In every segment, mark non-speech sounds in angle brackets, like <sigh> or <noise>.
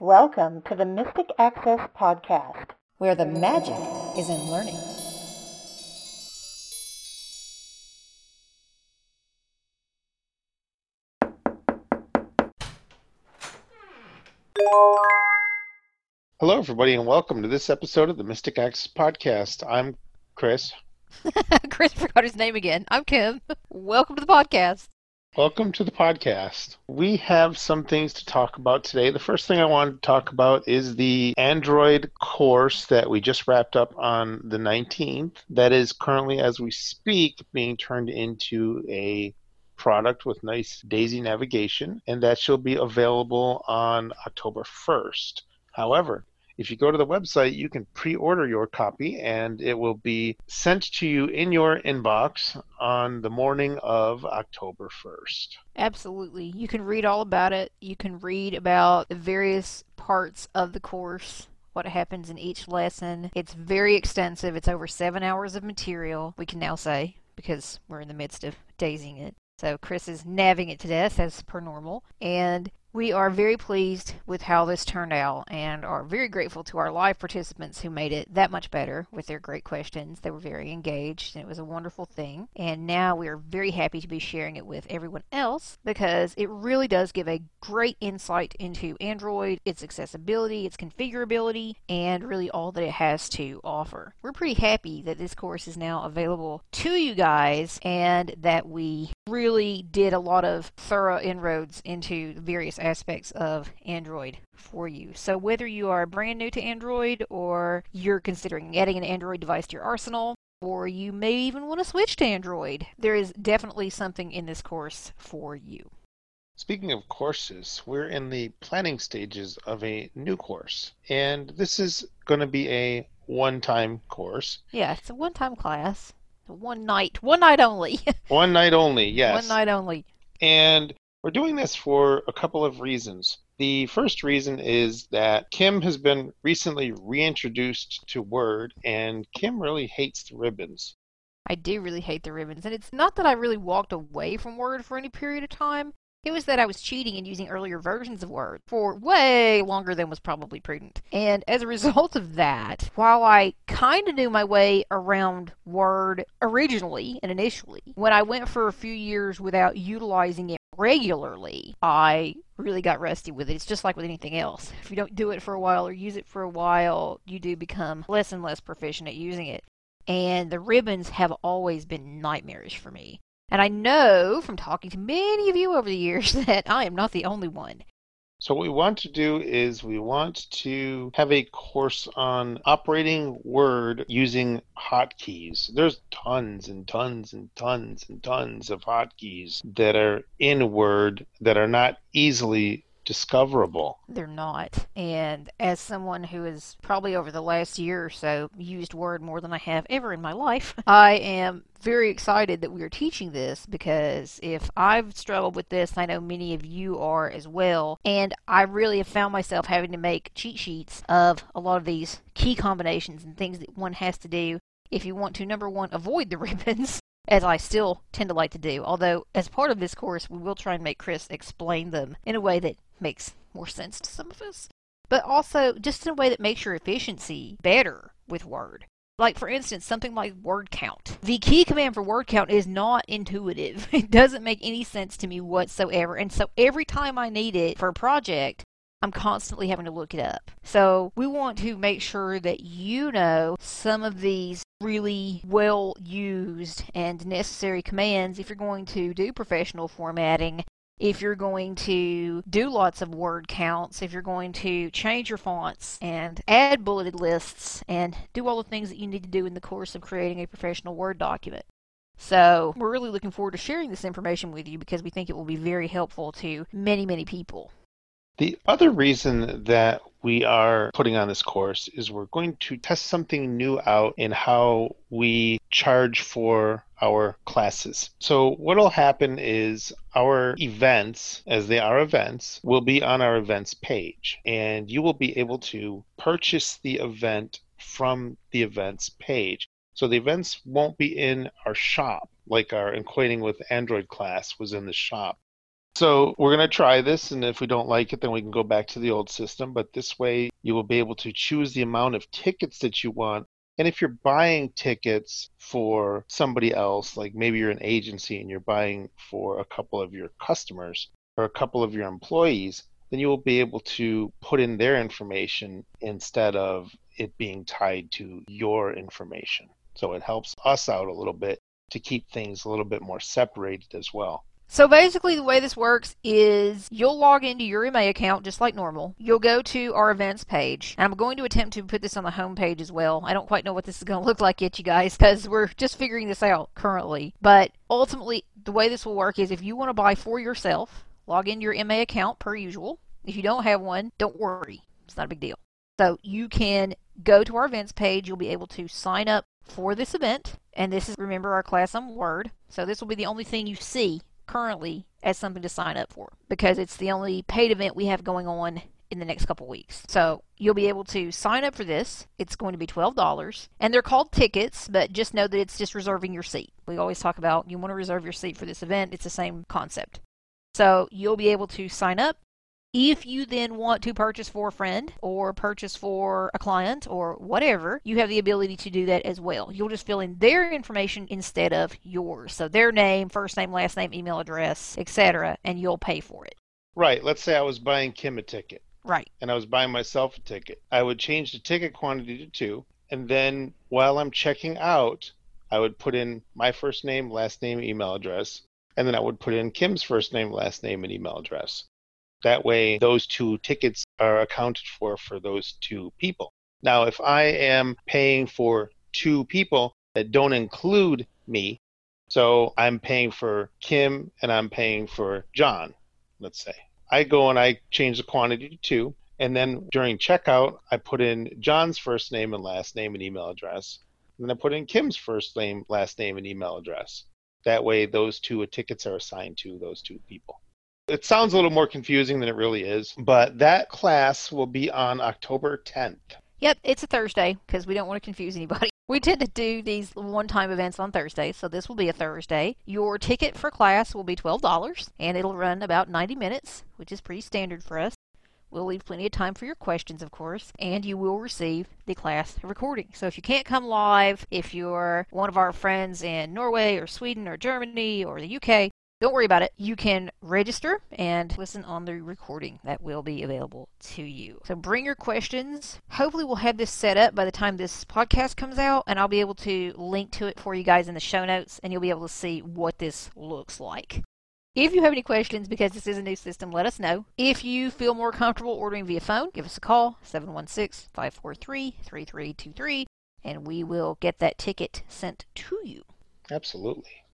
Welcome to the Mystic Access Podcast. where the magic is in learning. Hello, everybody, and welcome to this episode of the Mystic Access Podcast. I'm Chris. <laughs> Chris forgot his name again. I'm Kim. Welcome to the podcast. Welcome to the podcast. We have some things to talk about today. The first thing I wanted to talk about is the Android course that we just wrapped up on the 19th, that is currently, as we speak, being turned into a product with nice daisy navigation, and that shall be available on October 1st. However, if you go to the website, you can pre order your copy and it will be sent to you in your inbox on the morning of October 1st. Absolutely. You can read all about it. You can read about the various parts of the course, what happens in each lesson. It's very extensive. It's over seven hours of material, we can now say, because we're in the midst of dazing it. So Chris is navving it to death as per normal. And we are very pleased with how this turned out and are very grateful to our live participants who made it that much better with their great questions. They were very engaged and it was a wonderful thing. And now we are very happy to be sharing it with everyone else because it really does give a great insight into Android, its accessibility, its configurability, and really all that it has to offer. We're pretty happy that this course is now available to you guys and that we really did a lot of thorough inroads into various aspects of Android for you. So whether you are brand new to Android or you're considering adding an Android device to your arsenal, or you may even want to switch to Android, there is definitely something in this course for you. Speaking of courses, we're in the planning stages of a new course, and this is going to be a one time course. Yeah, it's a one-time class, one night, one night only, <laughs> One night only, yes. one night only. And we're doing this for a couple of reasons. The first reason is that Kim has been recently reintroduced to Word, and Kim really hates the ribbons. I do really hate the ribbons, and it's not that I really walked away from Word for any period of time. It was that I was cheating and using earlier versions of Word for way longer than was probably prudent. And as a result of that, while I kind of knew my way around Word originally and initially, when I went for a few years without utilizing it regularly, I really got rusty with it. It's just like with anything else. If you don't do it for a while or use it for a while, you do become less and less proficient at using it. And the ribbons have always been nightmarish for me. And I know from talking to many of you over the years <laughs> that I am not the only one. So, what we want to do is we want to have a course on operating Word using hotkeys. There's tons and tons and tons and tons of hotkeys that are in Word that are not easily discoverable. They're not. And as someone who has probably over the last year or so used Word more than I have ever in my life, <laughs> I am very excited that we are teaching this because if I've struggled with this, I know many of you are as well. And I really have found myself having to make cheat sheets of a lot of these key combinations and things that one has to do if you want to, number one, avoid the <laughs> ribbons. As I still tend to like to do, although as part of this course, we will try and make Chris explain them in a way that makes more sense to some of us, but also just in a way that makes your efficiency better with Word. Like, for instance, something like word count. The key command for word count is not intuitive. <laughs> It doesn't make any sense to me whatsoever. And so every time I need it for a project, I'm constantly having to look it up. So we want to make sure that you know some of these really well used and necessary commands if you're going to do professional formatting if you're going to do lots of word counts, if you're going to change your fonts and add bulleted lists and do all the things that you need to do in the course of creating a professional Word document. So, we're really looking forward to sharing this information with you because we think it will be very helpful to many, many people. The other reason that we are putting on this course is we're going to test something new out in how we charge for our classes. So, what will happen is our events, as they are events, will be on our events page, and you will be able to purchase the event from the events page. So, the events won't be in our shop like our Equating with Android class was in the shop. So we're going to try this, and if we don't like it, then we can go back to the old system. But this way, you will be able to choose the amount of tickets that you want. And if you're buying tickets for somebody else, like maybe you're an agency and you're buying for a couple of your customers or a couple of your employees, then you will be able to put in their information instead of it being tied to your information. So it helps us out a little bit to keep things a little bit more separated as well. So basically, the way this works is you'll log into your MA account just like normal. You'll go to our events page, and I'm going to attempt to put this on the home page as well. I don't quite know what this is going <laughs> to look like yet, you guys, because we're just figuring this out currently. But ultimately, the way this will work is if you want to buy for yourself, log in your MA account per usual. If you don't have one, don't worry, it's not a big deal. So you can go to our events page. You'll be able to sign up for this event. And this is, remember, our class on Word. So this will be the only thing you see currently as something to sign up for because it's the only paid event we have going on in the next couple weeks. So you'll be able to sign up for this. It's going to be $12 and they're called tickets, but just know that it's just reserving your seat. We always talk about you want to reserve your seat for this event. It's the same concept. So you'll be able to sign up. If you then want to purchase for a friend or purchase for a client or whatever, you have the ability to do that as well. You'll just fill in their information instead of yours. So their name, first name, last name, email address, etc., and you'll pay for it. Right. Let's say I was buying Kim a ticket. Right. And I was buying myself a ticket. I would change the ticket quantity to two. And then while I'm checking out, I would put in my first name, last name, email address. And then I would put in Kim's first name, last name, and email address. That way, those two tickets are accounted for for those two people. Now, if I am paying for two people that don't include me, so I'm paying for Kim and I'm paying for John, let's say. I go and I change the quantity to two, and then during checkout, I put in John's first name and last name and email address. And then I put in Kim's first name, last name, and email address. That way, those two tickets are assigned to those two people. It sounds a little more confusing than it really is, but that class will be on October 10th. Yep, it's a Thursday because we don't want to confuse anybody. <laughs> We tend to do these one time events on Thursdays, so this will be a Thursday. Your ticket for class will be $12 and it'll run about 90 minutes, which is pretty standard for us. We'll leave plenty of time for your questions, of course, and you will receive the class recording. So if you can't come live, if you're one of our friends in Norway or Sweden or Germany or the UK, don't worry about it. You can register and listen on the recording that will be available to you. So bring your questions. Hopefully, we'll have this set up by the time this podcast comes out, and I'll be able to link to it for you guys in the show notes, and you'll be able to see what this looks like. If you have any questions, because this is a new system, let us know. If you feel more comfortable ordering via phone, give us a call 716 543 3323 and we will get that ticket sent to you. Absolutely.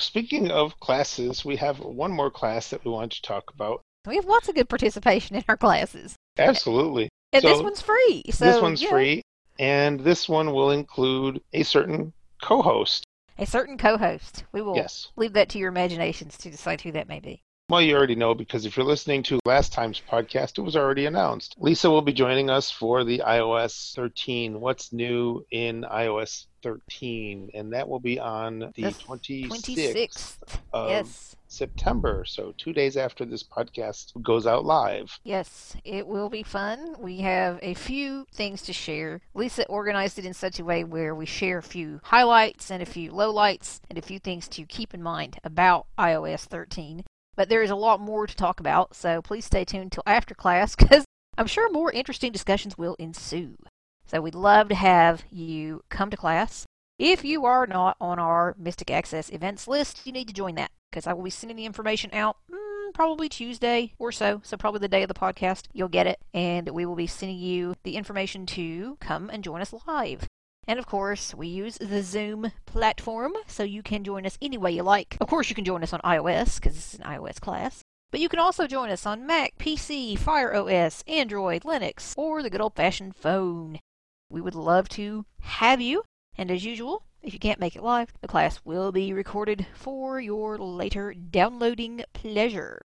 Speaking of classes, we have one more class that we want to talk about. We have lots of good participation in our classes. Absolutely. And So, this one's free. So this one's yeah, free, and this one will include a certain co host. A certain co-host. We will Yes. leave that to your imaginations to decide who that may be. Well, you already know because if you're listening to last time's podcast, it was already announced. Lisa will be joining us for the iOS 13. What's new in iOS 13? And that will be on the The 26th, 26th. of yes. September. So, two days after this podcast goes out live. Yes, it will be fun. We have a few things to share. Lisa organized it in such a way where we share a few highlights and a few lowlights and a few things to keep in mind about iOS 13. But there is a lot more to talk about, so please stay tuned till after class <laughs> because I'm sure more interesting discussions will ensue. So we'd love to have you come to class. If you are not on our Mystic Access events list, you need to join that because I will be sending the information out mm, probably Tuesday or so. So, probably the day of the podcast, you'll get it. And we will be sending you the information to come and join us live. And of course, we use the Zoom platform, so you can join us any way you like. Of course, you can join us on iOS because this is an iOS class. But you can also join us on Mac, PC, Fire OS, Android, Linux, or the good old fashioned phone. We would love to have you. And as usual, if you can't make it live, the class will be recorded for your later downloading pleasure.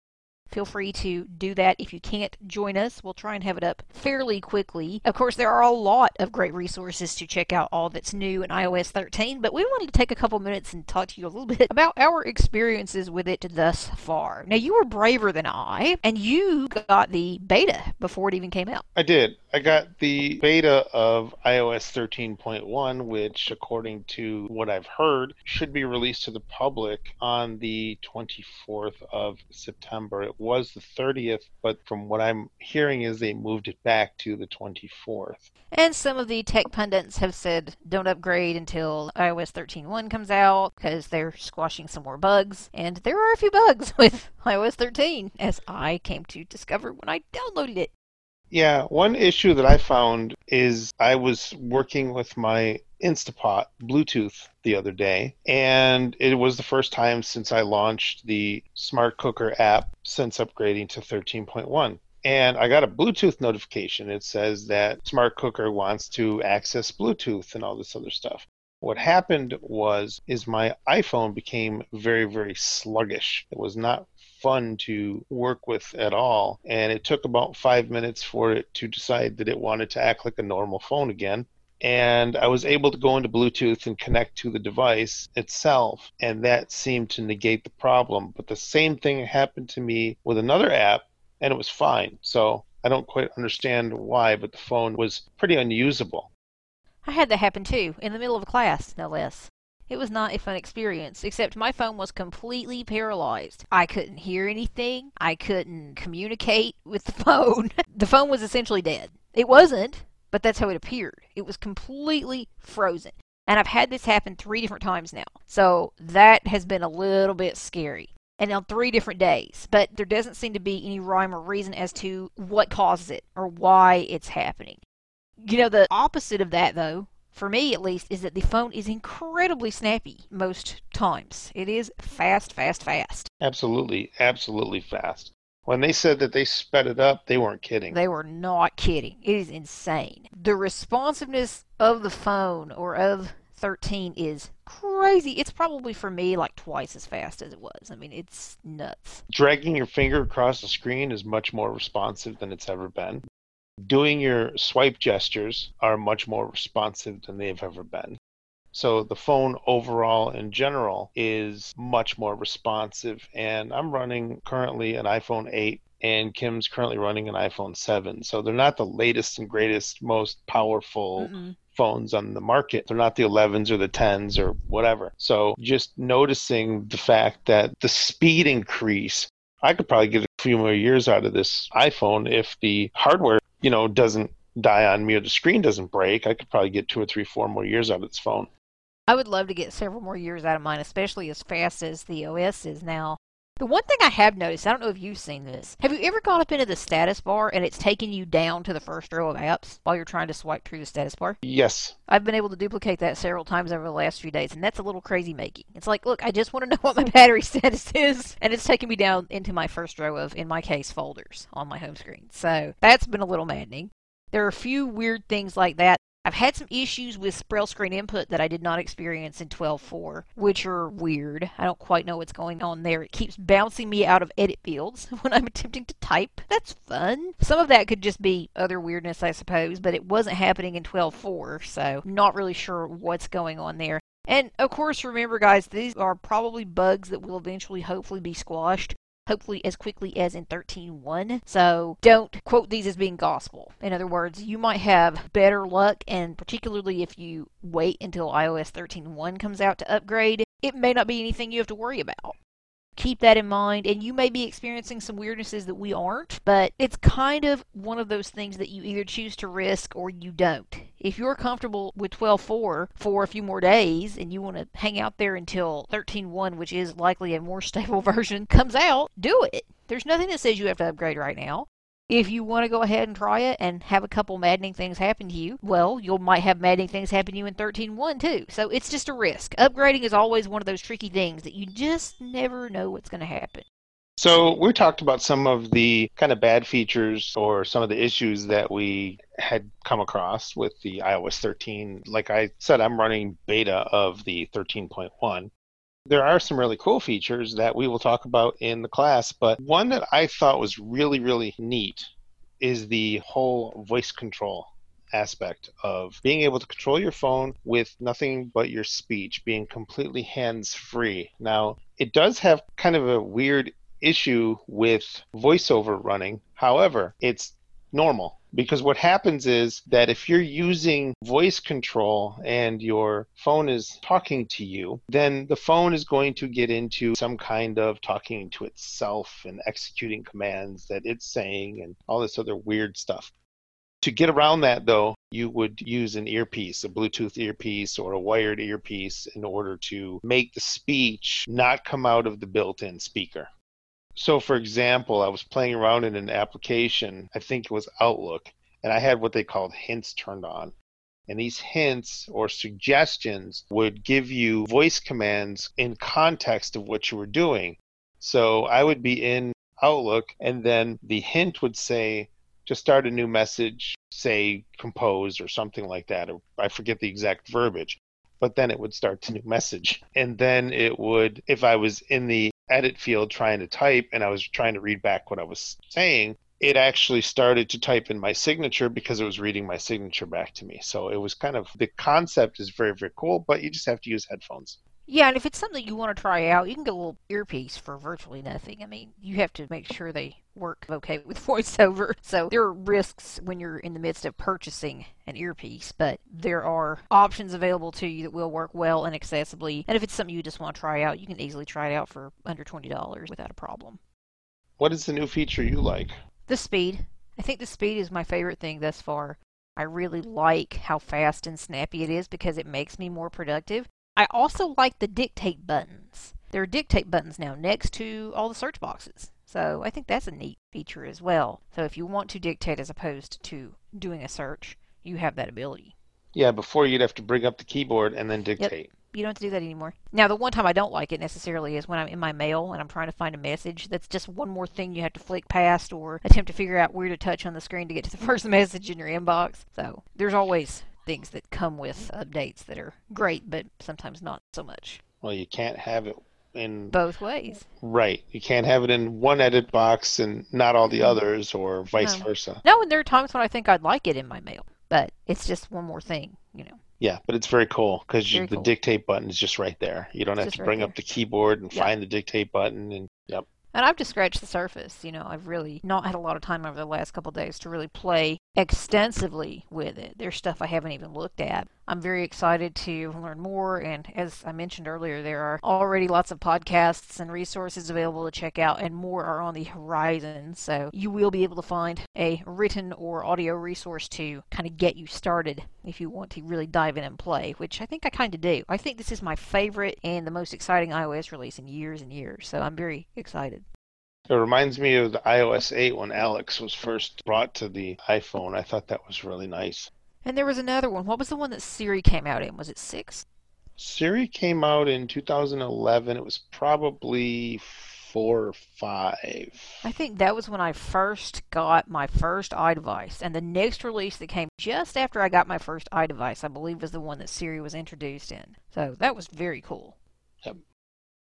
Feel free to do that if you can't join us. We'll try and have it up fairly quickly. Of course, there are a lot of great resources to check out all that's new in iOS 13, but we wanted to take a couple minutes and talk to you a little <laughs> bit about our experiences with it thus far. Now, you were braver than I, and you got the beta before it even came out. I did. I got the beta of iOS 13.1, which, according to what I've heard, should be released to the public on the 24th of September. It was the 30th, but from what I'm hearing is they moved it back to the 24th. And some of the tech pundits have said don't upgrade until iOS 13.1 comes out because they're squashing some more bugs. And there are a few bugs <laughs> with iOS 13, as I came to discover when I downloaded it. Yeah, one issue that I found is I was working with my Instapot Bluetooth the other day, and it was the first time since I launched the Smart Cooker app since upgrading to 13.1. And I got a Bluetooth notification. It says that Smart Cooker wants to access Bluetooth and all this other stuff. What happened was is my iPhone became very very sluggish. It was not fun to work with at all, and it took about 5 minutes for it to decide that it wanted to act like a normal phone again and I was able to go into Bluetooth and connect to the device itself, and that seemed to negate the problem. But the same thing happened to me with another app, and it was fine. So I don't quite understand why, but the phone was pretty unusable. I had that happen too, in the middle of a class, no less. It was not a fun experience, except my phone was completely paralyzed. I couldn't hear anything. I couldn't communicate with the <laughs> phone. the phone was essentially dead. It wasn't, but that's how it appeared. It was completely frozen. And I've had this happen three different times now. So that has been a little bit scary. And on three different days. But there doesn't seem to be any rhyme or reason as to what causes it or why it's happening. You know, the opposite of that, though, for me at least, is that the phone is incredibly snappy most times. It is fast, fast, fast. Absolutely, absolutely fast. When they said that they sped it up, they weren't kidding. They were not kidding. It is insane. The responsiveness of the phone or of 13 is crazy. It's probably for me like twice as fast as it was. I mean, it's nuts. Dragging your finger across the screen is much more responsive than it's ever been. Doing your swipe gestures are much more responsive than they've ever been. So the phone overall in general is much more responsive. And I'm running currently an iPhone 8 and Kim's currently running an iPhone 7. So they're not the latest and greatest, most powerful Mm-mm. phones on the market. They're not the 11s or the 10s or whatever. So just noticing the fact that the speed increase, I could probably get a few more years out of this iPhone if the hardware, you know, doesn't die on me or the screen doesn't break. I could probably get two or three, four more years out of this phone. I would love to get several more years out of mine, especially as fast as the OS is now. The one thing I have noticed, I don't know if you've seen this. Have you ever gone up into the status bar and it's taking you down to the first row of apps while you're trying to swipe through the status bar? Yes. I've been able to duplicate that several times over the last few days, and that's a little crazy making. It's like, look, I just want to <laughs> know what my battery status is, and it's taking me down into my first row of, in my case, folders on my home screen. So that's been a little maddening. There are a few weird things like that. I've had some issues with Braille screen input that I did not experience in 12.4, which are weird. I don't quite know what's going on there. It keeps bouncing me out of edit fields <laughs> when I'm attempting to type. That's fun. Some of that could just be other weirdness, I suppose, but it wasn't happening in 12.4, so not really sure what's going on there. And of course, remember, guys, these are probably bugs that will eventually, hopefully, be squashed hopefully as quickly as in 13.1. So don't quote these as being gospel. In other words, you might have better luck, and particularly if you wait until iOS 13.1 comes out to upgrade, it may not be anything you have to worry about keep that in mind. And you may be experiencing some weirdnesses that we aren't, but it's kind of one of those things that you either choose to risk or you don't. If you're comfortable with 12.4 for a few more days and you want to hang out there until 13.1, which is likely a more <laughs> stable version, comes out, do it. There's nothing that says you have to upgrade right now. If you want to go ahead and try it and have a couple maddening things happen to you, well, you might have maddening things happen to you in 13.1 too. So it's just a risk. Upgrading is always one of those tricky things that you just never know what's going to happen. So we talked about some of the kind of bad features or some of the issues that we had come across with the iOS 13. Like I said, I'm running beta of the 13.1. There are some really cool features that we will talk about in the class, but one that I thought was really, really neat is the whole voice control aspect of being able to control your phone with nothing but your speech, being completely hands free. Now, it does have kind of a weird issue with voiceover running. However, it's normal because what happens is that if you're using voice control and your phone is talking to you, then the phone is going to get into some kind of talking to itself and executing commands that it's saying and all this other weird stuff. To get around that, though, you would use an earpiece, a Bluetooth earpiece or a wired earpiece, in order to make the speech not come out of the built in speaker. So, for example, I was playing around in an application, I think it was Outlook, and I had what they called hints turned on. And these hints or suggestions would give you voice commands in context of what you were doing. So I would be in Outlook, and then the hint would say, to start a new message, say compose or something like that, I forget the exact verbiage, but then it would start the new message. And then it would, if I was in the edit field trying to type and I was trying to read back what I was saying, it actually started to type in my signature because it was reading my signature back to me. So it was kind of the concept is very, very cool, but you just have to use headphones. Yeah, and if it's something you want to try out, you can get a little earpiece for virtually nothing. I mean, you have to make sure they work okay with <laughs> voiceover. So there are risks when you're in the midst of purchasing an earpiece, but there are options available to you that will work well and accessibly. And if it's something you just want to try out, you can easily try it out for under $20 without a problem. What is the new feature you like? The speed. I think the speed is my favorite thing thus far. I really like how fast and snappy it is because it makes me more productive. I also like the dictate buttons. There are dictate buttons now next to all the search boxes. So I think that's a neat feature as well. So if you want to dictate as opposed to doing a search, you have that ability. Yeah, before you'd have to bring up the keyboard and then dictate. Yep. You don't have to do that anymore. Now, the one time I don't like it necessarily is when I'm in my mail and I'm trying to find a message. That's just one more thing you have to flick past or attempt to figure out where to touch on the screen to get to the <laughs> first message in your inbox. So there's always things that come with updates that are great, but sometimes not so much. Well, you can't have it in both ways. Right. You can't have it in one edit box and not all the Mm-hmm. others, or vice No. versa. No, and there are times when I think I'd like it in my mail, but it's just one more thing, you know. Yeah, but it's very cool because the cool. dictate button is just right there. You don't It's have to bring there. up the keyboard and Yeah. find the dictate button. And yep. And I've just scratched the surface. You know, I've really not had a lot of time over the last couple days to really play extensively with it. There's stuff I haven't even looked at. I'm very excited to learn more. And as I mentioned earlier, there are already lots of podcasts and resources available to check out, and more are on the horizon. So you will be able to find a written or audio resource to kind of get you started if you want to really dive in and play, which I think I kind of do. I think this is my favorite and the most exciting iOS release in years and years. So I'm very excited. It reminds me of the iOS 8 when Alex was first brought to the iPhone. I thought that was really nice. And there was another one. What was the one that Siri came out in? Was it six? Siri came out in 2011. It was probably four or five. I think that was when I first got my first iDevice. And the next release that came just after I got my first iDevice, I believe, was the one that Siri was introduced in. So that was very cool. Yep.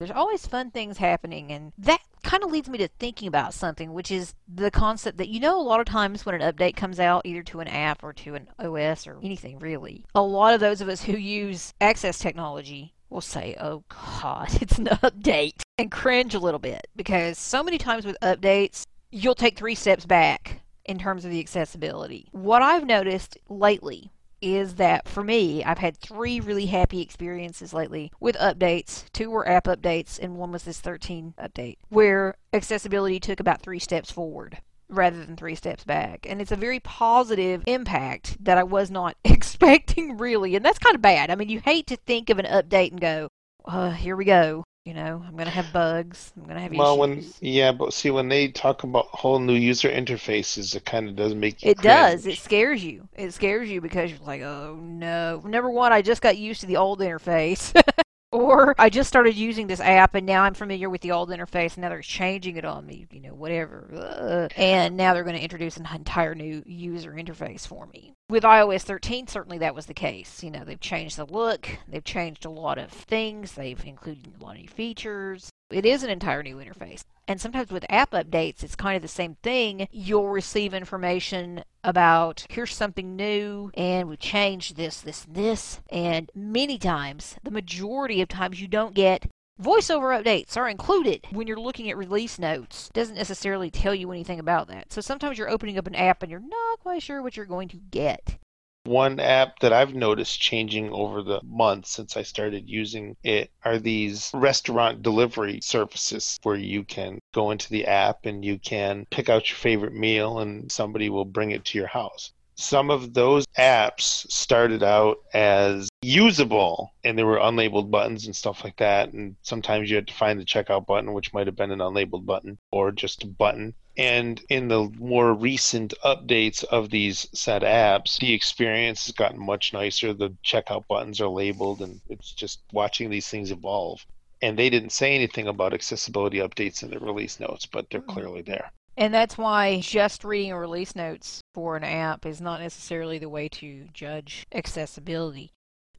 There's always fun things happening, and that kind of leads me to thinking about something, which is the concept that you know, a lot of times when an update comes out, either to an app or to an OS or anything really, a lot of those of us who use access technology will say, oh god, <laughs> it's an update, and cringe a little bit because so many times with updates, you'll take three steps back in terms of the accessibility. What I've noticed lately is that for me, I've had three really happy experiences lately with updates. Two were app updates, and one was this 13 update, where accessibility took about three steps forward rather than three steps back. And it's a very positive impact that I was not <laughs> expecting, really. And that's kind of bad. I mean, you hate to think of an update and go, uh, here we go. You know, I'm going to have bugs. I'm going to have Well, when yeah, but see when they talk about whole new user interfaces, it kind of does make you. It does. It scares you. It scares you because you're like, oh no. Number one, I just got used to the old interface. <laughs> Or I just started using this app and now I'm familiar with the old interface and now they're changing it on me, you know, whatever. Ugh. And now they're going to introduce an entire new user interface for me. With iOS 13, certainly that was the case. You know, they've changed the look, they've changed a lot of things, they've included a lot of new features. It is an entire new interface. And sometimes with app updates, it's kind of the same thing. You'll receive information about here's something new and we changed this, this, this. And many times, the majority of times, you don't get Voiceover updates are included when you're looking at release notes. Doesn't necessarily tell you anything about that. So sometimes you're opening up an app and you're not quite sure what you're going to get. One app that I've noticed changing over the months since I started using it are these restaurant delivery services where you can go into the app and you can pick out your favorite meal and somebody will bring it to your house. Some of those apps started out as usable and there were unlabeled buttons and stuff like that. And sometimes you had to find the checkout button which might have been an unlabeled button or just a button and in the more recent updates of these said apps the experience has gotten much nicer. The checkout buttons are labeled and it's just watching these things evolve. And they didn't say anything about accessibility updates in the release notes but they're hmm. clearly there. And that's why just reading a release notes for an app is not necessarily the way to judge accessibility.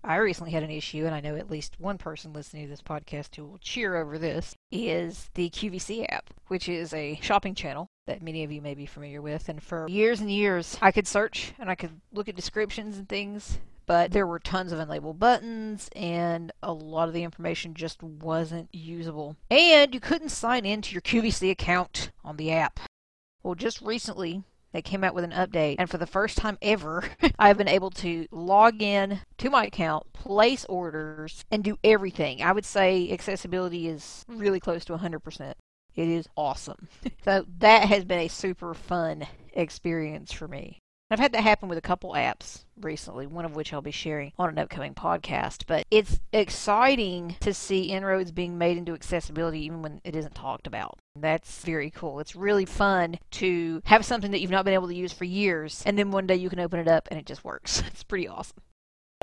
I recently had an issue, and I know at least one person listening to this podcast who will cheer over this, is the QVC app, which is a shopping channel that many of you may be familiar with. And for years and years, I could search and I could look at descriptions and things, but there were tons of unlabeled buttons and a lot of the information just wasn't usable. And you couldn't sign into your QVC account on the app. Well, just recently they came out with an update, and for the first time ever, <laughs> I've been able to log in to my account, place orders, and do everything. I would say accessibility is really close to 100%. It is awesome. <laughs> so that has been a super fun experience for me. I've had that happen with a couple apps recently, one of which I'll be sharing on an upcoming podcast. But it's exciting to see inroads being made into accessibility even when it isn't talked about. That's very cool. It's really fun to have something that you've not been able to use for years, and then one day you can open it up and it just works. <laughs> It's pretty awesome.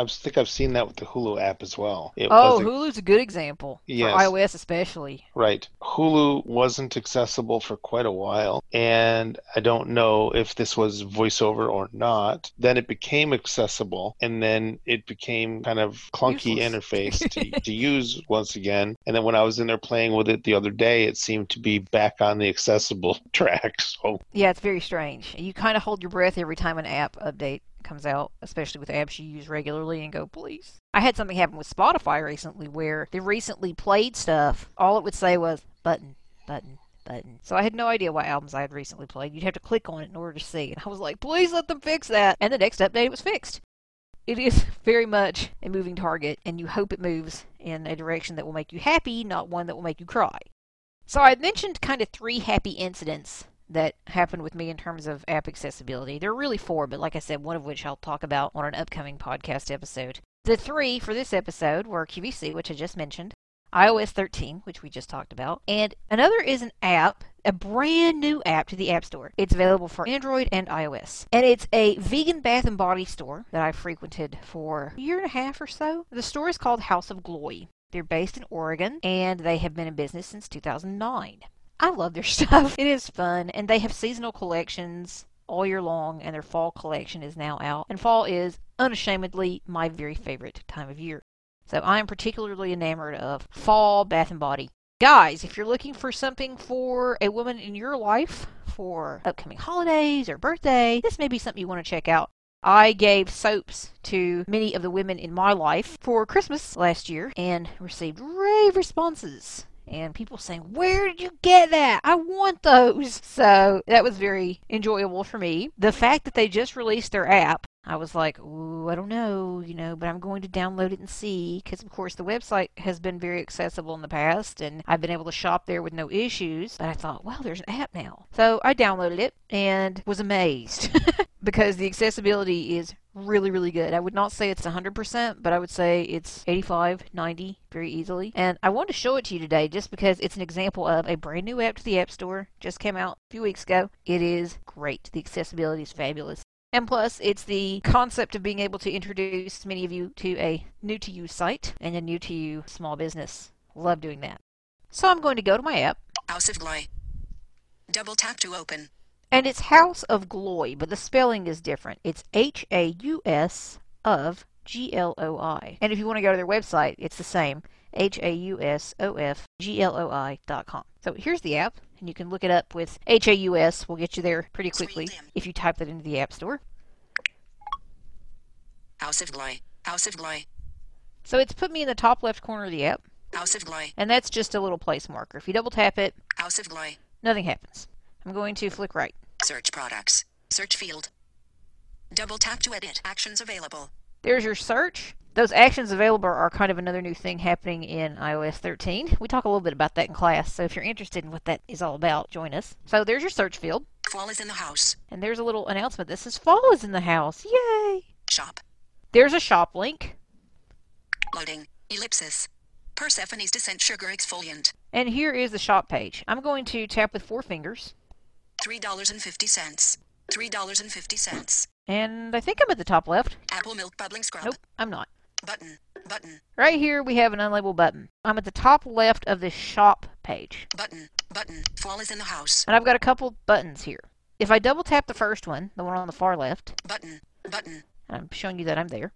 I think I've seen that with the Hulu app as well. It oh, Hulu's a good example yes. for iOS especially. Right. Hulu wasn't accessible for quite a while, and I don't know if this was voiceover or not. Then it became accessible, and then it became kind of clunky Useless. interface to, <laughs> to use once again. And then when I was in there playing with it the other day, it seemed to be back on the accessible <laughs> track. So yeah, it's very strange. You kind of hold your breath every time an app update comes out, especially with apps you use regularly, and go, please. I had something happen with Spotify recently where the recently played stuff, all it would say was button, button, button. So I had no idea what albums I had recently played. You'd have to click on it in order to see. And I was like, please let them fix that. And the next update, it was fixed. It is <laughs> very much a moving target, and you hope it moves in a direction that will make you happy, not one that will make you cry. So I mentioned kind of three happy incidents that happened with me in terms of app accessibility. There are really four, but like I said, one of which I'll talk about on an upcoming podcast episode. The three for this episode were QVC, which I just mentioned, iOS 13, which we just talked about, and another is an app, a brand new app to the App Store. It's available for Android and iOS. And it's a vegan bath and body store that I frequented for a year and a half or so. The store is called Haus of Gloi. They're based in Oregon and they have been in business since 2009. I love their <laughs> stuff. It is fun, and they have seasonal collections all year long, and their fall collection is now out. And fall is unashamedly my very favorite time of year. So I am particularly enamored of fall bath and body. Guys, if you're looking for something for a woman in your life for upcoming holidays or birthday, this may be something you want to check out. I gave soaps to many of the women in my life for Christmas last year and received rave responses and people saying, Where did you get that? I want those. So that was very enjoyable for me. The fact that they just released their app, I was like, Ooh, I don't know, you know, but I'm going to download it and see. Because, of course, the website has been very accessible in the past and I've been able to shop there with no issues. But I thought, Well, there's an app now. So I downloaded it and was amazed <laughs> because the accessibility is really, really good. I would not say it's 100%, but I would say it's 85, 90 very easily. And I wanted to show it to you today just because it's an example of a brand new app to the App Store. Just came out a few weeks ago. It is great. The accessibility is fabulous. And plus, it's the concept of being able to introduce many of you to a new to you site and a new to you small business. Love doing that. So I'm going to go to my app, Haus of Gloi. Double tap to open. and it's Haus of Gloi, but the spelling is different. It's H A U S of G L O I. And if you want to go to their website, it's the same H A U S O F G L O I dot com. So here's the app, and you can look it up with H A U S. We'll get you there pretty quickly if you type that into the App Store. Haus of Gloi. Haus of Gloi. So it's put me in the top left corner of the app, Haus of Gloi. and that's just a little place marker. If you double tap it, Haus of Gloi. nothing happens. I'm going to flick right. Search products. Search field. Double tap to edit. Actions available. There's your search. Those actions available are kind of another new thing happening in iOS 13. We talk a little bit about that in class, so if you're interested in what that is all about, join us. So there's your search field, Fall is in the house. and there's a little announcement that says fall is in the house. Yay! Shop. There's a shop link, Loading. Ellipsis. Persephone's Descent Sugar Exfoliant. and here is the shop page. I'm going to tap with four fingers, $3.50. $3.50. and I think I'm at the top left. Apple Milk Bubbling Scrub. Nope, I'm not. Button. Button. Right here we have an unlabeled button. I'm at the top left of the shop page. Button. Button. Fall is in the house. And I've got a couple buttons here. If I double tap the first one, the one on the far left, Button. Button. I'm showing you that I'm there,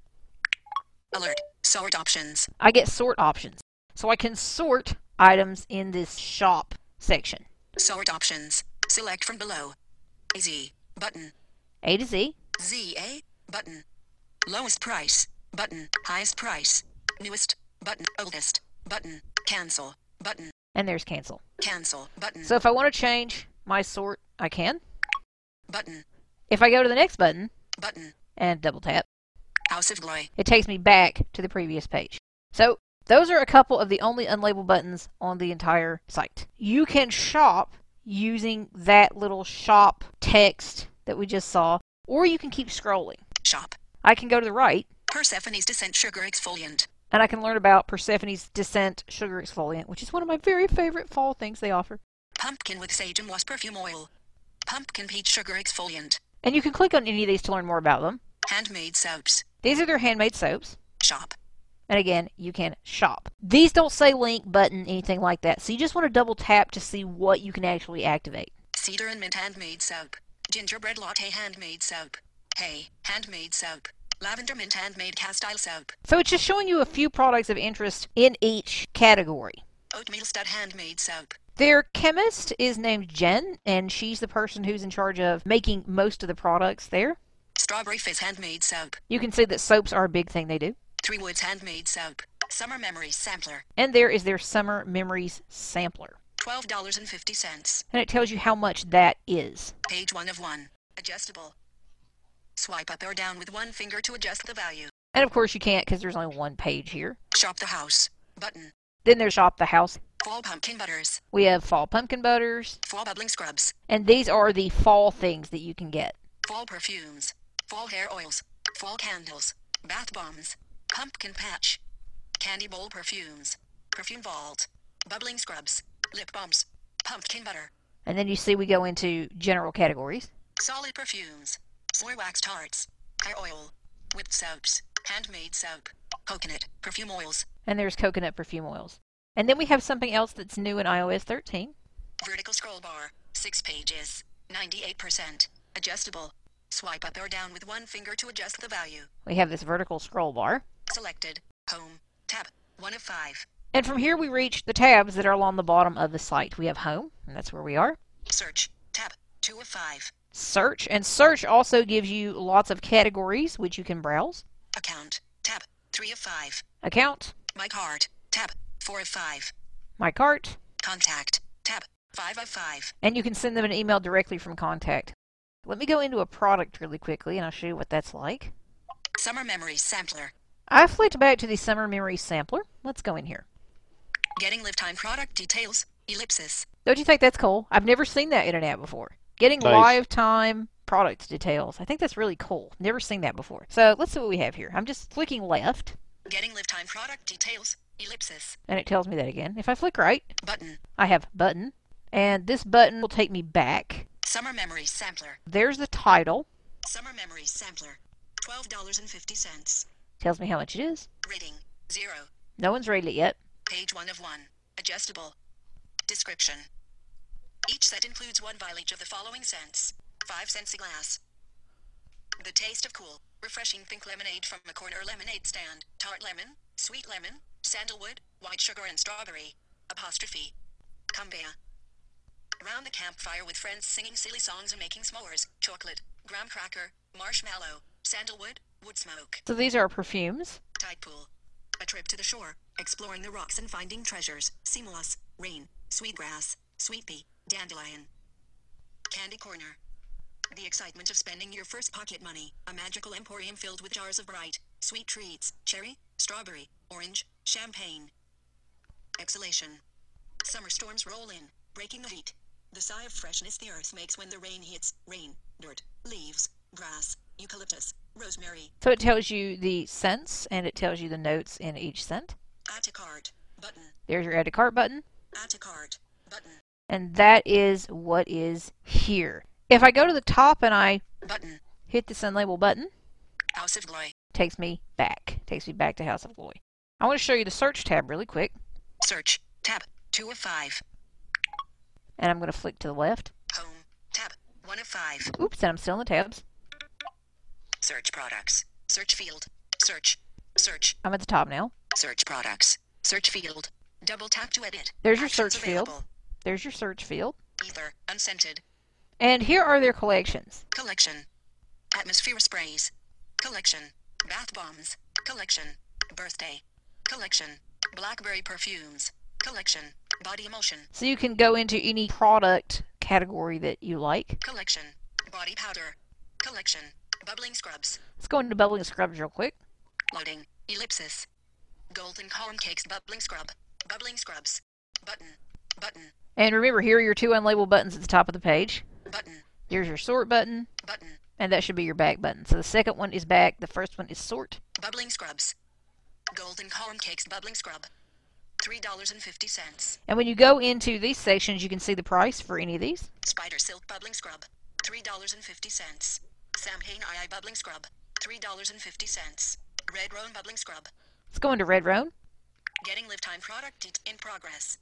Alert. Sort options. I get sort options. So I can sort items in this shop section. Sort options. Select from below. Z. Button. A to Z. Z A. Button. Lowest price. Button. Highest price. Newest. Button. Oldest. Button. Cancel. Button. And there's cancel. Cancel. Button. So if I want to change my sort, I can. Button. If I go to the next button Button. and double tap, Haus of Gloi. it takes me back to the previous page. So those are a couple of the only unlabeled buttons on the entire site. You can shop using that little shop text that we just saw, or you can keep scrolling. Shop. I can go to the right Persephone's Descent Sugar Exfoliant. and I can learn about Persephone's Descent Sugar Exfoliant, which is one of my very favorite fall things they offer. Pumpkin with Sage and Wasp Perfume Oil. Pumpkin Peach Sugar Exfoliant. And you can click on any of these to learn more about them. Handmade soaps. These are their handmade soaps. Shop. And again, you can shop. These don't say link button, anything like that. So you just want to double tap to see what you can actually activate. Cedar and Mint Handmade Soap. Gingerbread Latte Handmade Soap. Hay. Handmade Soap. Lavender Mint Handmade Castile Soap. So it's just showing you a few products of interest in each category. Oatmeal Stout Handmade Soap. Their chemist is named Jen, and she's the person who's in charge of making most of the products there. Strawberry Fizz Handmade Soap. You can see that soaps are a big thing they do. Three Woods Handmade Soap. Summer Memories Sampler. And there is their Summer Memories Sampler. $12.50. And it tells you how much that is. Page 1 of 1. Adjustable. Swipe up or down with one finger to adjust the value. And of course you can't because there's only one page here. Shop the house. Button. Then there's Shop the House. Fall Pumpkin Butters. We have Fall Pumpkin Butters. Fall Bubbling Scrubs. And these are the fall things that you can get. Fall Perfumes. Fall Hair Oils. Fall Candles. Bath Bombs. Pumpkin Patch. Candy Bowl Perfumes. Perfume Vault. Bubbling Scrubs. Lip Balms. Pumpkin Butter. And then you see we go into general categories. Solid Perfumes. Soy Wax Tarts. Hair Oil. Whipped Soaps. Handmade Soap. Coconut. Perfume Oils. And there's coconut perfume oils. And then we have something else that's new in iOS 13. Vertical scroll bar. 6 pages. 98%. Adjustable. Swipe up or down with one finger to adjust the value. We have this vertical scroll bar. Selected. Home. Tab. 1 of 5. And from here we reach the tabs that are along the bottom of the site. We have Home, and that's where we are. Search. Tab. 2 of 5. Search, and Search also gives you lots of categories which you can browse. Account. Tab. 3 of 5. Account, My cart. Tab. 4 of 5. My Cart, Contact. Tab. 5 of 5. and you can send them an email directly from Contact. Let me go into a product really quickly and I'll show you what that's like. Summer Memory Sampler. I flicked back to the Summer Memory Sampler. Let's go in here. Getting live time product details. Ellipsis. Don't you think that's cool? I've never seen that in an app before. Getting Nice. live time product details. I think that's really cool. Never seen that before. So let's see what we have here. I'm just flicking left, Getting live time product details. Ellipsis. and it tells me that again. If I flick right, Button. I have button, and this button will take me back. Summer memory Sampler. There's the title. Summer memory Sampler. $12.50. Tells me how much it is. Rating. 0. No one's rated it yet. Page 1 of 1. Adjustable. Description. Each set includes one vial each of the following scents. 5 cents a glass. The taste of cool, refreshing pink lemonade from a corner lemonade stand. Tart lemon, sweet lemon, sandalwood, white sugar and strawberry. Apostrophe. Kumbaya. Around the campfire with friends singing silly songs and making s'mores. Chocolate, graham cracker, marshmallow, sandalwood, wood smoke. So these are perfumes. Tide pool. A trip to the shore, exploring the rocks and finding treasures. Sea moss, rain, sweetgrass, sweet pea, dandelion. Candy corner. The excitement of spending your first pocket money. A magical emporium filled with jars of bright, sweet treats. Cherry, strawberry, orange, champagne. Exhalation. Summer storms roll in, breaking the heat. The sigh of freshness the earth makes when the rain hits. Rain, dirt, leaves, grass, eucalyptus, rosemary. So it tells you the scents and it tells you the notes in each scent. Add to cart. Button. There's your add to cart button. Add to cart. Button. And that is what is here. If I go to the top and I Button. hit this unlabeled button, Haus of Gloi. takes me back. Takes me back to Haus of Gloi. I want to show you the search tab really quick. Search. Tab. 2 of 5. And I'm going to flick to the left. Home. Tab. 1 of 5. Oops, and I'm still in the tabs. Search products. Search field. Search. Search. I'm at the top now. Search products. Search field. Double tap to edit. There's your Actions search field. There's your search field. Ether. Unscented. And here are their collections. Collection. Atmosphere sprays. Collection. Bath bombs. Collection. Birthday. Collection. Blackberry perfumes. Collection. Body emulsion. So you can go into any product category that you like. Collection. Body powder. Collection. Bubbling scrubs. Let's go into bubbling scrubs real quick. Loading. Ellipsis. Golden corn cakes bubbling scrub. Bubbling scrubs. Button. Button. And remember, here are your two unlabeled buttons at the top of the page. Button. There's your sort button, Button. and that should be your back button. So the second one is back, the first one is sort. Bubbling scrubs. Golden corn cakes bubbling scrub. $3.50. And when you go into these sections, you can see the price for any of these. Spider silk bubbling scrub. $3.50. Samhain II bubbling scrub. $3.50. Red Roan bubbling scrub. Let's go into Red Roan. Getting live time product in progress.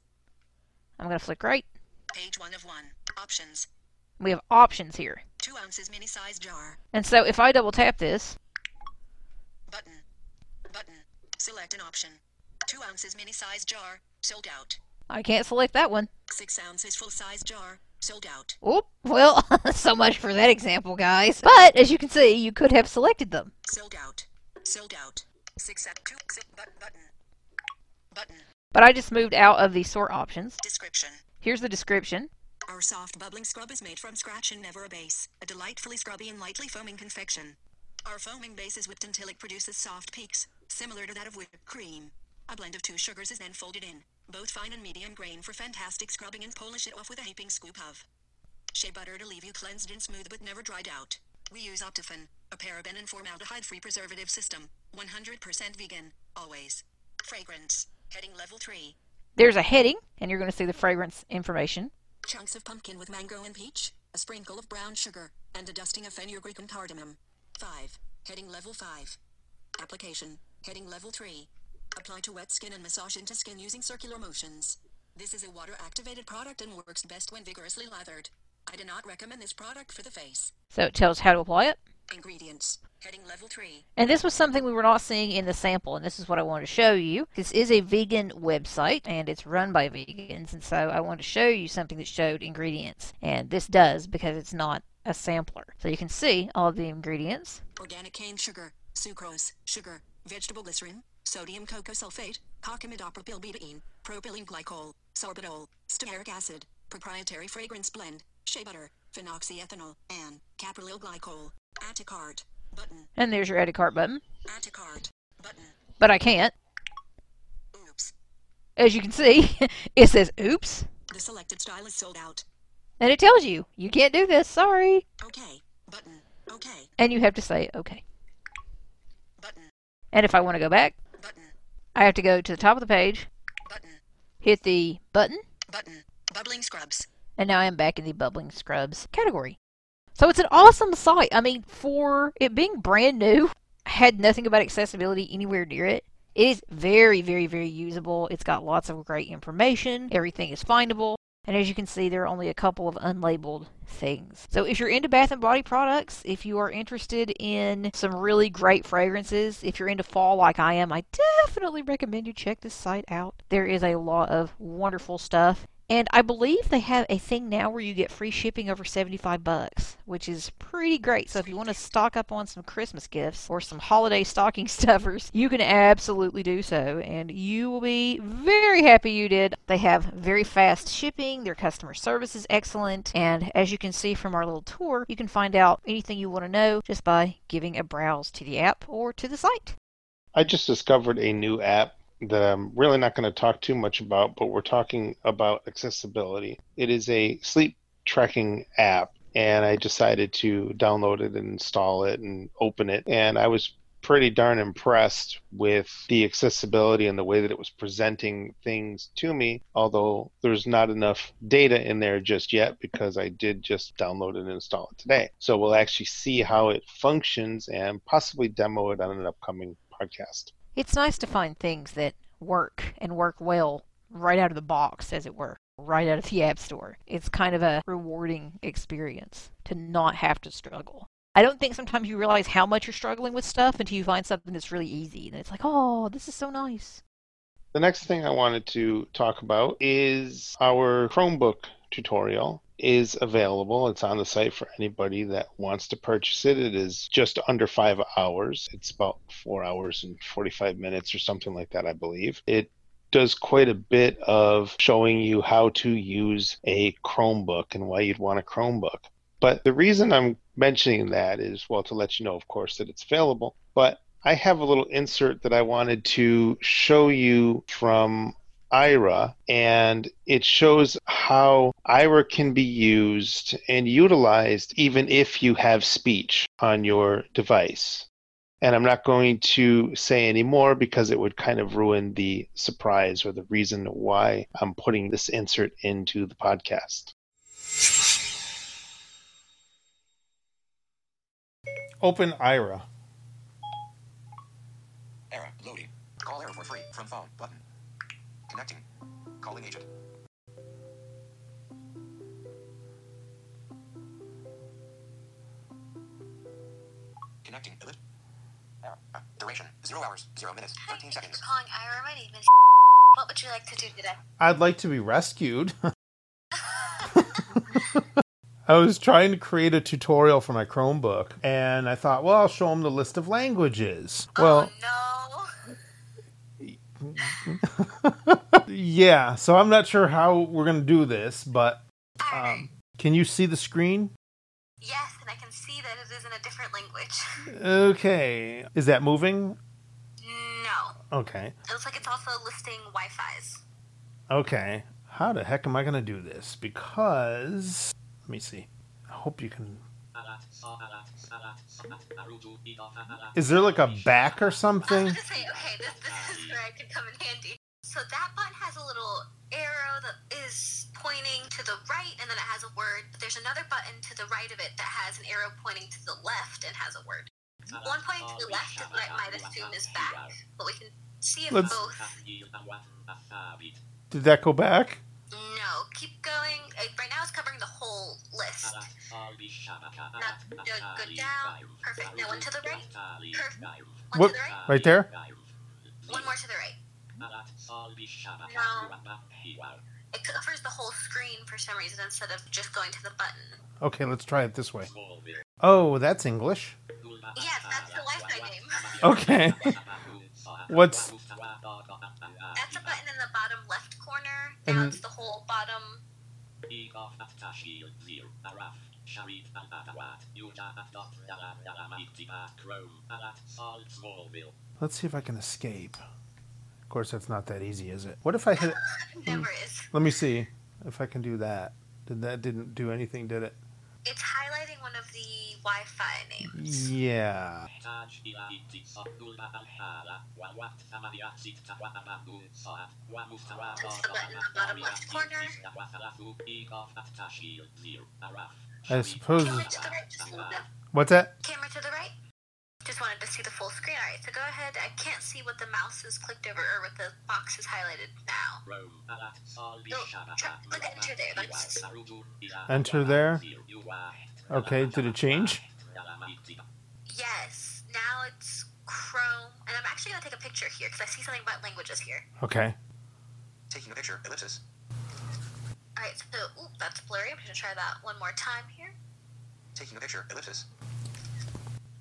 I'm going to flick right. Page 1 of 1. Options. We have options here. 2 ounces mini size jar. And so if I double tap this, Button. Button. Select an option. 2 ounces mini size jar. Sold out. I can't select that one. 6 ounces full size jar. Sold out. Oop, well, <laughs> so much for that example, guys. But as you can see, you could have selected them. Sold out. Sold out. 6 at 2 six, but, button. Button. But I just moved out of the sort options. Description. Here's the description. Our soft bubbling scrub is made from scratch and never a base, a delightfully scrubby and lightly foaming confection. Our foaming base is whipped until it produces soft peaks, similar to that of whipped cream. A blend of two sugars is then folded in, both fine and medium grain for fantastic scrubbing and polish it off with a heaping scoop of shea butter to leave you cleansed and smooth but never dried out. We use Optiphen, a paraben and formaldehyde-free preservative system, 100% vegan, always. Fragrance, heading level 3. There's a heading, and you're going to see the fragrance information. Chunks of pumpkin with mango and peach, a sprinkle of brown sugar, and a dusting of fenugreek and cardamom. 5. Heading level 5. Application. Heading level 3. Apply to wet skin and massage into skin using circular motions. This is a water activated product and works best when vigorously lathered. I do not recommend this product for the face. So it tells how to apply it. Ingredients. Heading level 3. And this was something we were not seeing in the sample, and this is what I wanted to show you. This is a vegan website, and it's run by vegans, and so I wanted to show you something that showed ingredients. And this does because it's not a sampler. So you can see all the ingredients. Organic cane sugar, sucrose, sugar, vegetable glycerin, sodium coco sulfate, cocamidopropylbetaine, propylene glycol, sorbitol, stearic acid, proprietary fragrance blend, shea butter, phenoxyethanol, and caprylyl glycol. Add to cart. Button. And there's your edit cart button. Add to cart. Button. But I can't. Oops. As you can see, <laughs> it says oops. The selected style is sold out. And it tells you, you can't do this, sorry. Okay. Button. Okay. And you have to say okay. Button. And if I want to go back, Button. I have to go to the top of the page, Button. hit the button, Button. Bubbling scrubs. and now I'm back in the bubbling scrubs category. So it's an awesome site. I mean, for it being brand new, had nothing about accessibility anywhere near it. It is very, very, very usable. It's got lots of great information. Everything is findable. And as you can see, there are only a couple of unlabeled things. So if you're into bath and body products, if you are interested in some really great fragrances, if you're into fall like I am, I definitely recommend you check this site out. There is a lot of wonderful stuff. And I believe they have a thing now where you get free shipping over 75 bucks, which is pretty great. So if you want to stock up on some Christmas gifts or some holiday <laughs> stocking stuffers, you can absolutely do so and you will be very happy you did. They have very fast shipping, their customer service is excellent, and as you can see from our little tour, you can find out anything you want to know just by giving a browse to the app or to the site. I just discovered a new app that I'm really not going to talk too much about, but we're talking about accessibility. It is a sleep tracking app, and I decided to download it and install it and open it. And I was pretty darn impressed with the accessibility and the way that it was presenting things to me, although there's not enough data in there just yet because I did just download and install it today. So we'll actually see how it functions and possibly demo it on an upcoming podcast. It's nice to find things that work and work well right out of the box, as it were, right out of the App Store. It's kind of a rewarding experience to not have to struggle. I don't think sometimes you realize how much you're struggling with stuff until you find something that's really easy. And it's like, oh, this is so nice. The next thing I wanted to talk about is our Chromebook tutorial is available. It's on the site for anybody that wants to purchase it. It is just under five hours. It's about four hours and 45 minutes or something like that, I believe. It does quite a bit of showing you how to use a Chromebook and why you'd want a Chromebook. But the reason I'm mentioning that is, well, to let you know, of course, that it's available. But I have a little insert that I wanted to show you from Aira, and it shows how Aira can be used and utilized even if you have speech on your device. And I'm not going to say any more because it would kind of ruin the surprise or the reason why I'm putting this insert into the podcast. Open Aira. Error. Loading. Call Aira for free from phone button. Connecting. Calling agent. Connecting. Elite. Error. Uh, duration. Zero hours. Zero minutes. Hi, Thirteen thank seconds. for calling Aira. My name is. <laughs> What would you like to do today? I'd like to be rescued. <laughs> <laughs> I was trying to create a tutorial for my Chromebook, and I thought, well, I'll show them the list of languages. Well, oh no. <laughs> yeah, so I'm not sure how we're going to do this, but um, can you see the screen? yes, and I can see that it is in a different language. <laughs> Okay. Is that moving? No. Okay. It looks like it's also listing Wi-Fi's. Okay. How the heck am I going to do this? Because, let me see. I hope you can. Is there like a back or I something? say, okay, this, this is where I can come in handy. So that button has a little arrow that is pointing to the right, and then it has a word. But there's another button to the right of it that has an arrow pointing to the left and has a word. One pointing to the left is what I might assume is back, but we can see if Let's- both. Did that go back? No, keep going. Right now it's covering the whole list. Not go, go down. Perfect. Now one to the right. Perfect. One What? to the right. Right there? One more to the right. It covers the whole screen for some reason instead of just going to the button. Okay, let's try it this way. Oh, that's English. Yes, that's the Wi-Fi name. Okay. <laughs> What's That's a button in the bottom left corner. Now And- it's the whole bottom. Let's see if I can escape. Of course, that's not that easy, is it? What if I hit? <laughs> Never is. Let me see if I can do that. Did that didn't do anything, did it? It's one of the Wi-Fi names. Yeah. It's the button in the bottom left corner. I suppose. Camera to the right. Just a little bit. What's that? Camera to the right. Just wanted to see the full screen. All right, so go ahead. I can't see what the mouse is clicked over or what the box is highlighted now. No, try, click enter there. That's Enter there. Okay, did it change? yes. Now it's Chrome, and I'm actually gonna take a picture here because I see something about languages here. Okay. Taking a picture. Ellipsis. All right, so ooh, that's blurry. I'm gonna try that one more time here. Taking a picture. Ellipsis.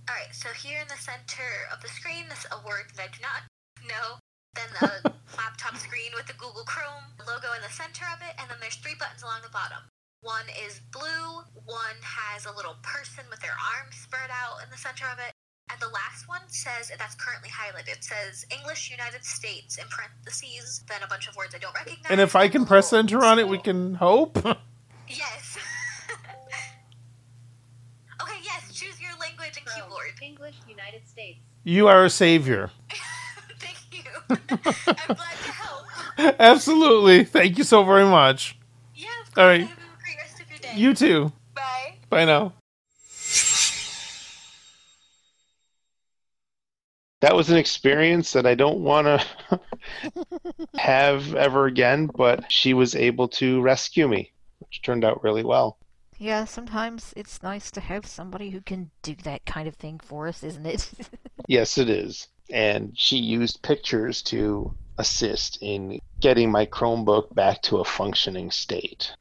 All right, so here in the center of the screen is a word that I do not know. Then the <laughs> laptop screen with the Google Chrome logo in the center of it, and then there's three buttons along the bottom. One is blue, one has a little person with their arms spread out in the center of it, and the last one says, that's currently highlighted, it says English United States in parentheses, then a bunch of words I don't recognize. And if I can press little enter on it, we can hope. <laughs> Yes. <laughs> okay, yes, choose your language and keyboard. English, United States. You are a savior. <laughs> Thank you. I'm glad to help. Absolutely. Thank you so very much. Yeah, of course. right. <laughs> You too. Bye. Bye now. That was an experience that I don't want to <laughs> have ever again, but she was able to rescue me, which turned out really well. Yeah, sometimes it's nice to have somebody who can do that kind of thing for us, isn't it? <laughs> Yes, it is. And she used pictures to assist in getting my Chromebook back to a functioning state.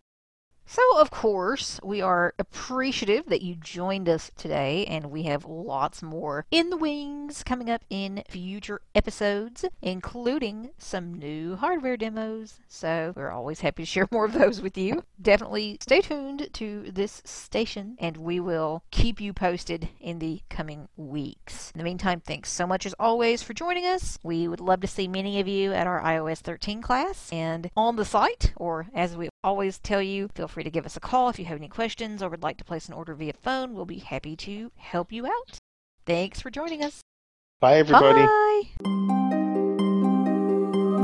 So, of course, we are appreciative that you joined us today, and we have lots more in the wings coming up in future episodes, including some new hardware demos. So, we're always happy to share more of those with you. Definitely stay tuned to this station, and we will keep you posted in the coming weeks. In the meantime, thanks so much as always for joining us. We would love to see many of you at our iOS 13 class and on the site, or as we always tell you, feel free to give us a call if you have any questions or would like to place an order via phone. We'll be happy to help you out. Thanks for joining us. Bye, everybody. Bye.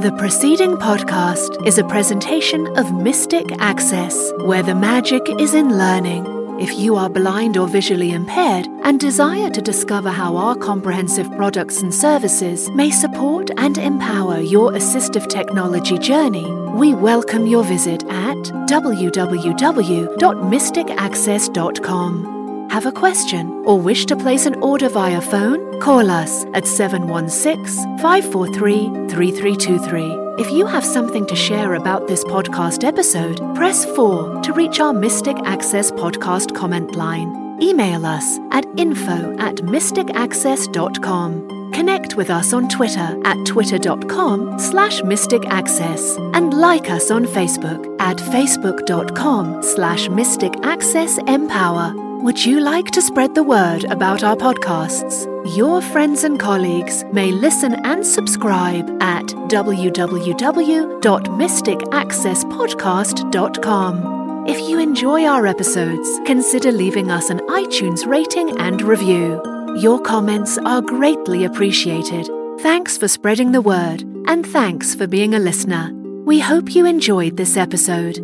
The preceding podcast is a presentation of Mystic Access, where the magic is in learning. If you are blind or visually impaired and desire to discover how our comprehensive products and services may support and empower your assistive technology journey, we welcome your visit at www.mysticaccess.com. Have a question or wish to place an order via phone? Call us at 716 543 3323. If you have something to share about this podcast episode, press 4 to reach our Mystic Access podcast comment line. Email us at info at mysticaccess.com. Connect with us on Twitter at twitter.com slash mysticaccess and like us on Facebook at facebook.com slash mysticaccessempower. Would you like to spread the word about our podcasts? Your friends and colleagues may listen and subscribe at www.mysticaccesspodcast.com. If you enjoy our episodes, consider leaving us an iTunes rating and review. Your comments are greatly appreciated. Thanks for spreading the word, and thanks for being a listener. We hope you enjoyed this episode.